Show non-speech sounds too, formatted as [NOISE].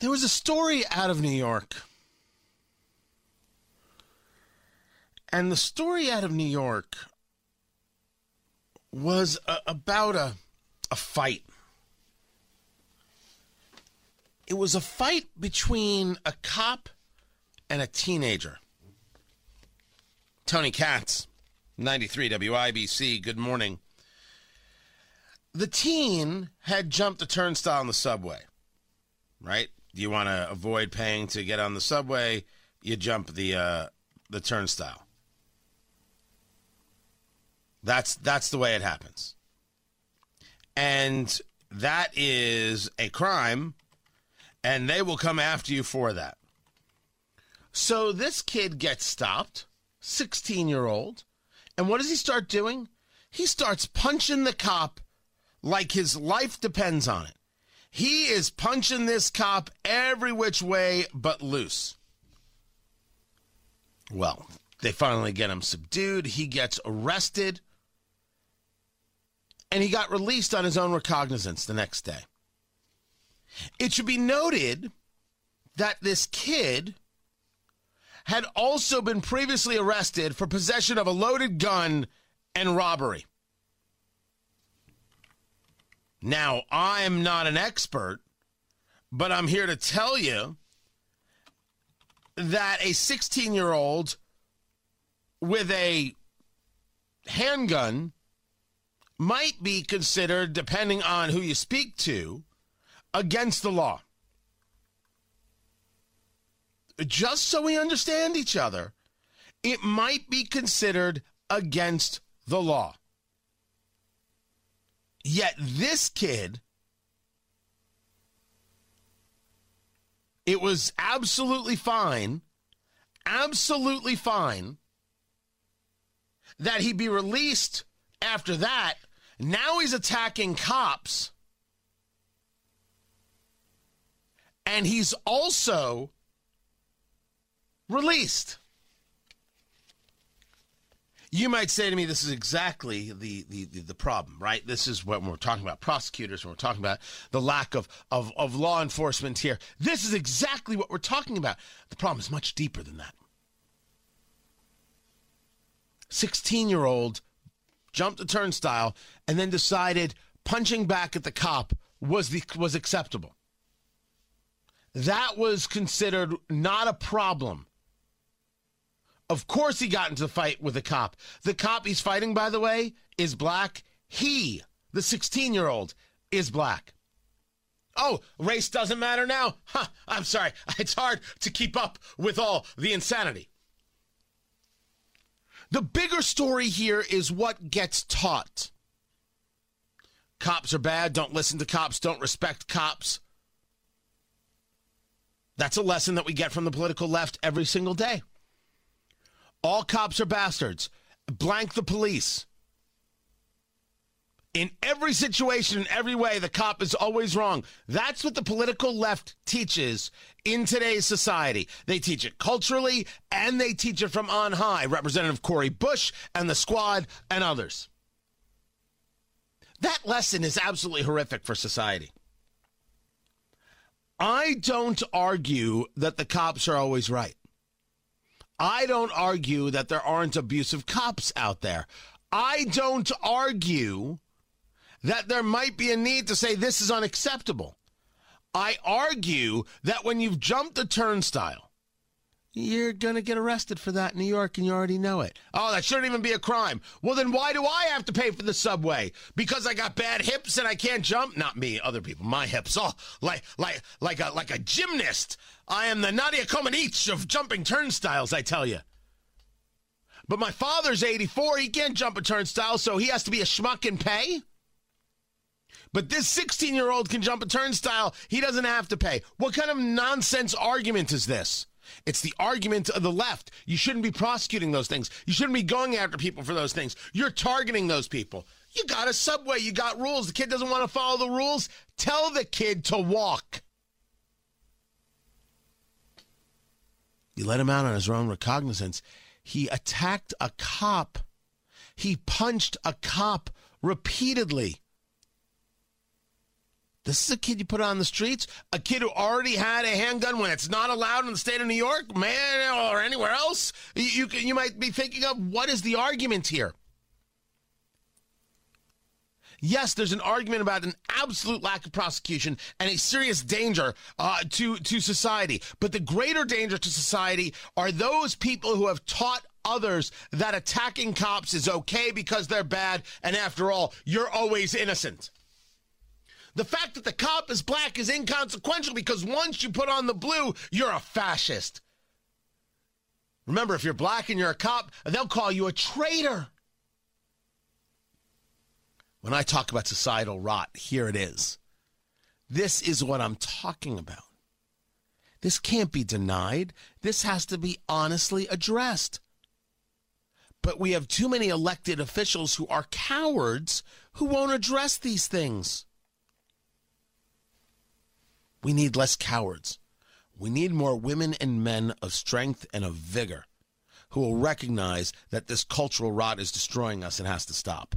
There was a story out of New York. And the story out of New York was a, about a, a fight. It was a fight between a cop and a teenager. Tony Katz, 93 WIBC, good morning. The teen had jumped a turnstile in the subway, right? You want to avoid paying to get on the subway? You jump the uh, the turnstile. That's that's the way it happens. And that is a crime and they will come after you for that. So this kid gets stopped, 16-year-old, and what does he start doing? He starts punching the cop like his life depends on it. He is punching this cop every which way but loose. Well, they finally get him subdued. He gets arrested and he got released on his own recognizance the next day. It should be noted that this kid had also been previously arrested for possession of a loaded gun and robbery. Now, I'm not an expert, but I'm here to tell you that a 16 year old with a handgun might be considered, depending on who you speak to, against the law. Just so we understand each other, it might be considered against the law. Yet this kid, it was absolutely fine, absolutely fine that he be released after that now he's attacking cops. And he's also released. You might say to me, this is exactly the, the, the, the, problem, right? This is what we're talking about prosecutors, when we're talking about the lack of, of, of law enforcement here. This is exactly what we're talking about. The problem is much deeper than that. 16 year old jumped a turnstile, and then decided punching back at the cop was the was acceptable. That was considered not a problem. Of course, he got into the fight with the cop. The cop he's fighting, by the way, is black. He, the 16 year old, is black. Oh, race doesn't matter now? Huh, I'm sorry. [LAUGHS] It's hard to keep up with all the insanity. The bigger story here is what gets taught. Cops are bad. Don't listen to cops. Don't respect cops. That's a lesson that we get from the political left every single day. All cops are bastards. Blank the police. In every situation, in every way, the cop is always wrong. That's what the political left teaches in today's society. They teach it culturally and they teach it from on high. Representative Cori Bush and the squad and others. That lesson is absolutely horrific for society. I don't argue that the cops are always right. I don't argue that there aren't abusive cops out there. I don't argue that there might be a need to say this is unacceptable. I argue that when you've jumped a turnstile, you're going to get arrested for that in New York and you already know it. Oh, that shouldn't even be a crime. Well, then why do I have to pay for the subway? Because I got bad hips and I can't jump? Not me, other people. My hips. Oh, like like like a like a gymnast. I am the Nadia Comaneci of jumping turnstiles, I tell you. But my father's 84. He can't jump a turnstile, so he has to be a schmuck and pay? But this 16 year old can jump a turnstile. He doesn't have to pay. What kind of nonsense argument is this? It's the argument of the left. You shouldn't be prosecuting those things. You shouldn't be going after people for those things. You're targeting those people. You got a subway. You got rules. The kid doesn't want to follow the rules. Tell the kid to walk. You let him out on his own recognizance. He attacked a cop. He punched a cop repeatedly. This is a kid you put on the streets, a kid who already had a handgun when it's not allowed in the state of New York, man, or anywhere else. You, you, you might be thinking of what is the argument here? Yes, there's an argument about an absolute lack of prosecution and a serious danger uh, to to society. But the greater danger to society are those people who have taught others that attacking cops is okay because they're bad, and after all, you're always innocent. The fact that the cop is black is inconsequential because once you put on the blue, you're a fascist. Remember, if you're black and you're a cop, they'll call you a traitor. When I talk about societal rot, here it is. This is what I'm talking about. This can't be denied. This has to be honestly addressed. But we have too many elected officials who are cowards who won't address these things. We need less cowards. We need more women and men of strength and of vigor who will recognize that this cultural rot is destroying us and has to stop.